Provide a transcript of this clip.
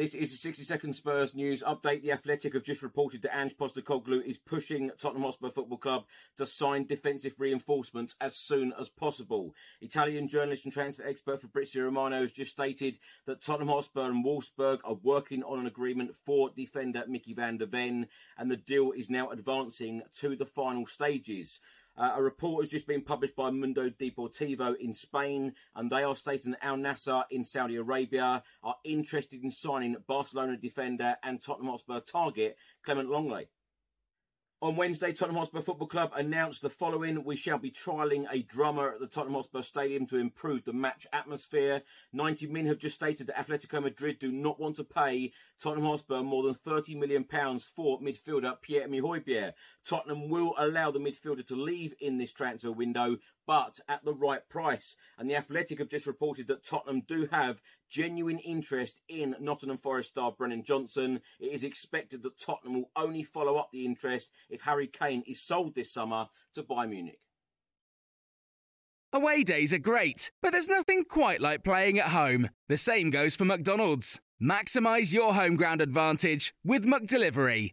This is the 60 second Spurs news update. The Athletic have just reported that Ange Postecoglou is pushing Tottenham Hotspur Football Club to sign defensive reinforcements as soon as possible. Italian journalist and transfer expert Fabrizio Romano has just stated that Tottenham Hotspur and Wolfsburg are working on an agreement for defender Micky van de Ven, and the deal is now advancing to the final stages. Uh, a report has just been published by Mundo Deportivo in Spain, and they are stating that Al Nassr in Saudi Arabia are interested in signing Barcelona defender and Tottenham Hotspur target Clément Lenglet. On Wednesday, Tottenham Hotspur Football Club announced the following. We shall be trialling a drummer at the Tottenham Hotspur Stadium to improve the match atmosphere. 90 Min have just stated that Atletico Madrid do not want to pay Tottenham Hotspur more than £30 million for midfielder Pierre-Emile Tottenham will allow the midfielder to leave in this transfer window, but at the right price. And the Athletic have just reported that Tottenham do have genuine interest in Nottingham Forest star Brennan Johnson. It is expected that Tottenham will only follow up the interest if Harry Kane is sold this summer to Bayern Munich. Away days are great, but there's nothing quite like playing at home. The same goes for McDonald's. Maximize your home ground advantage with McDelivery.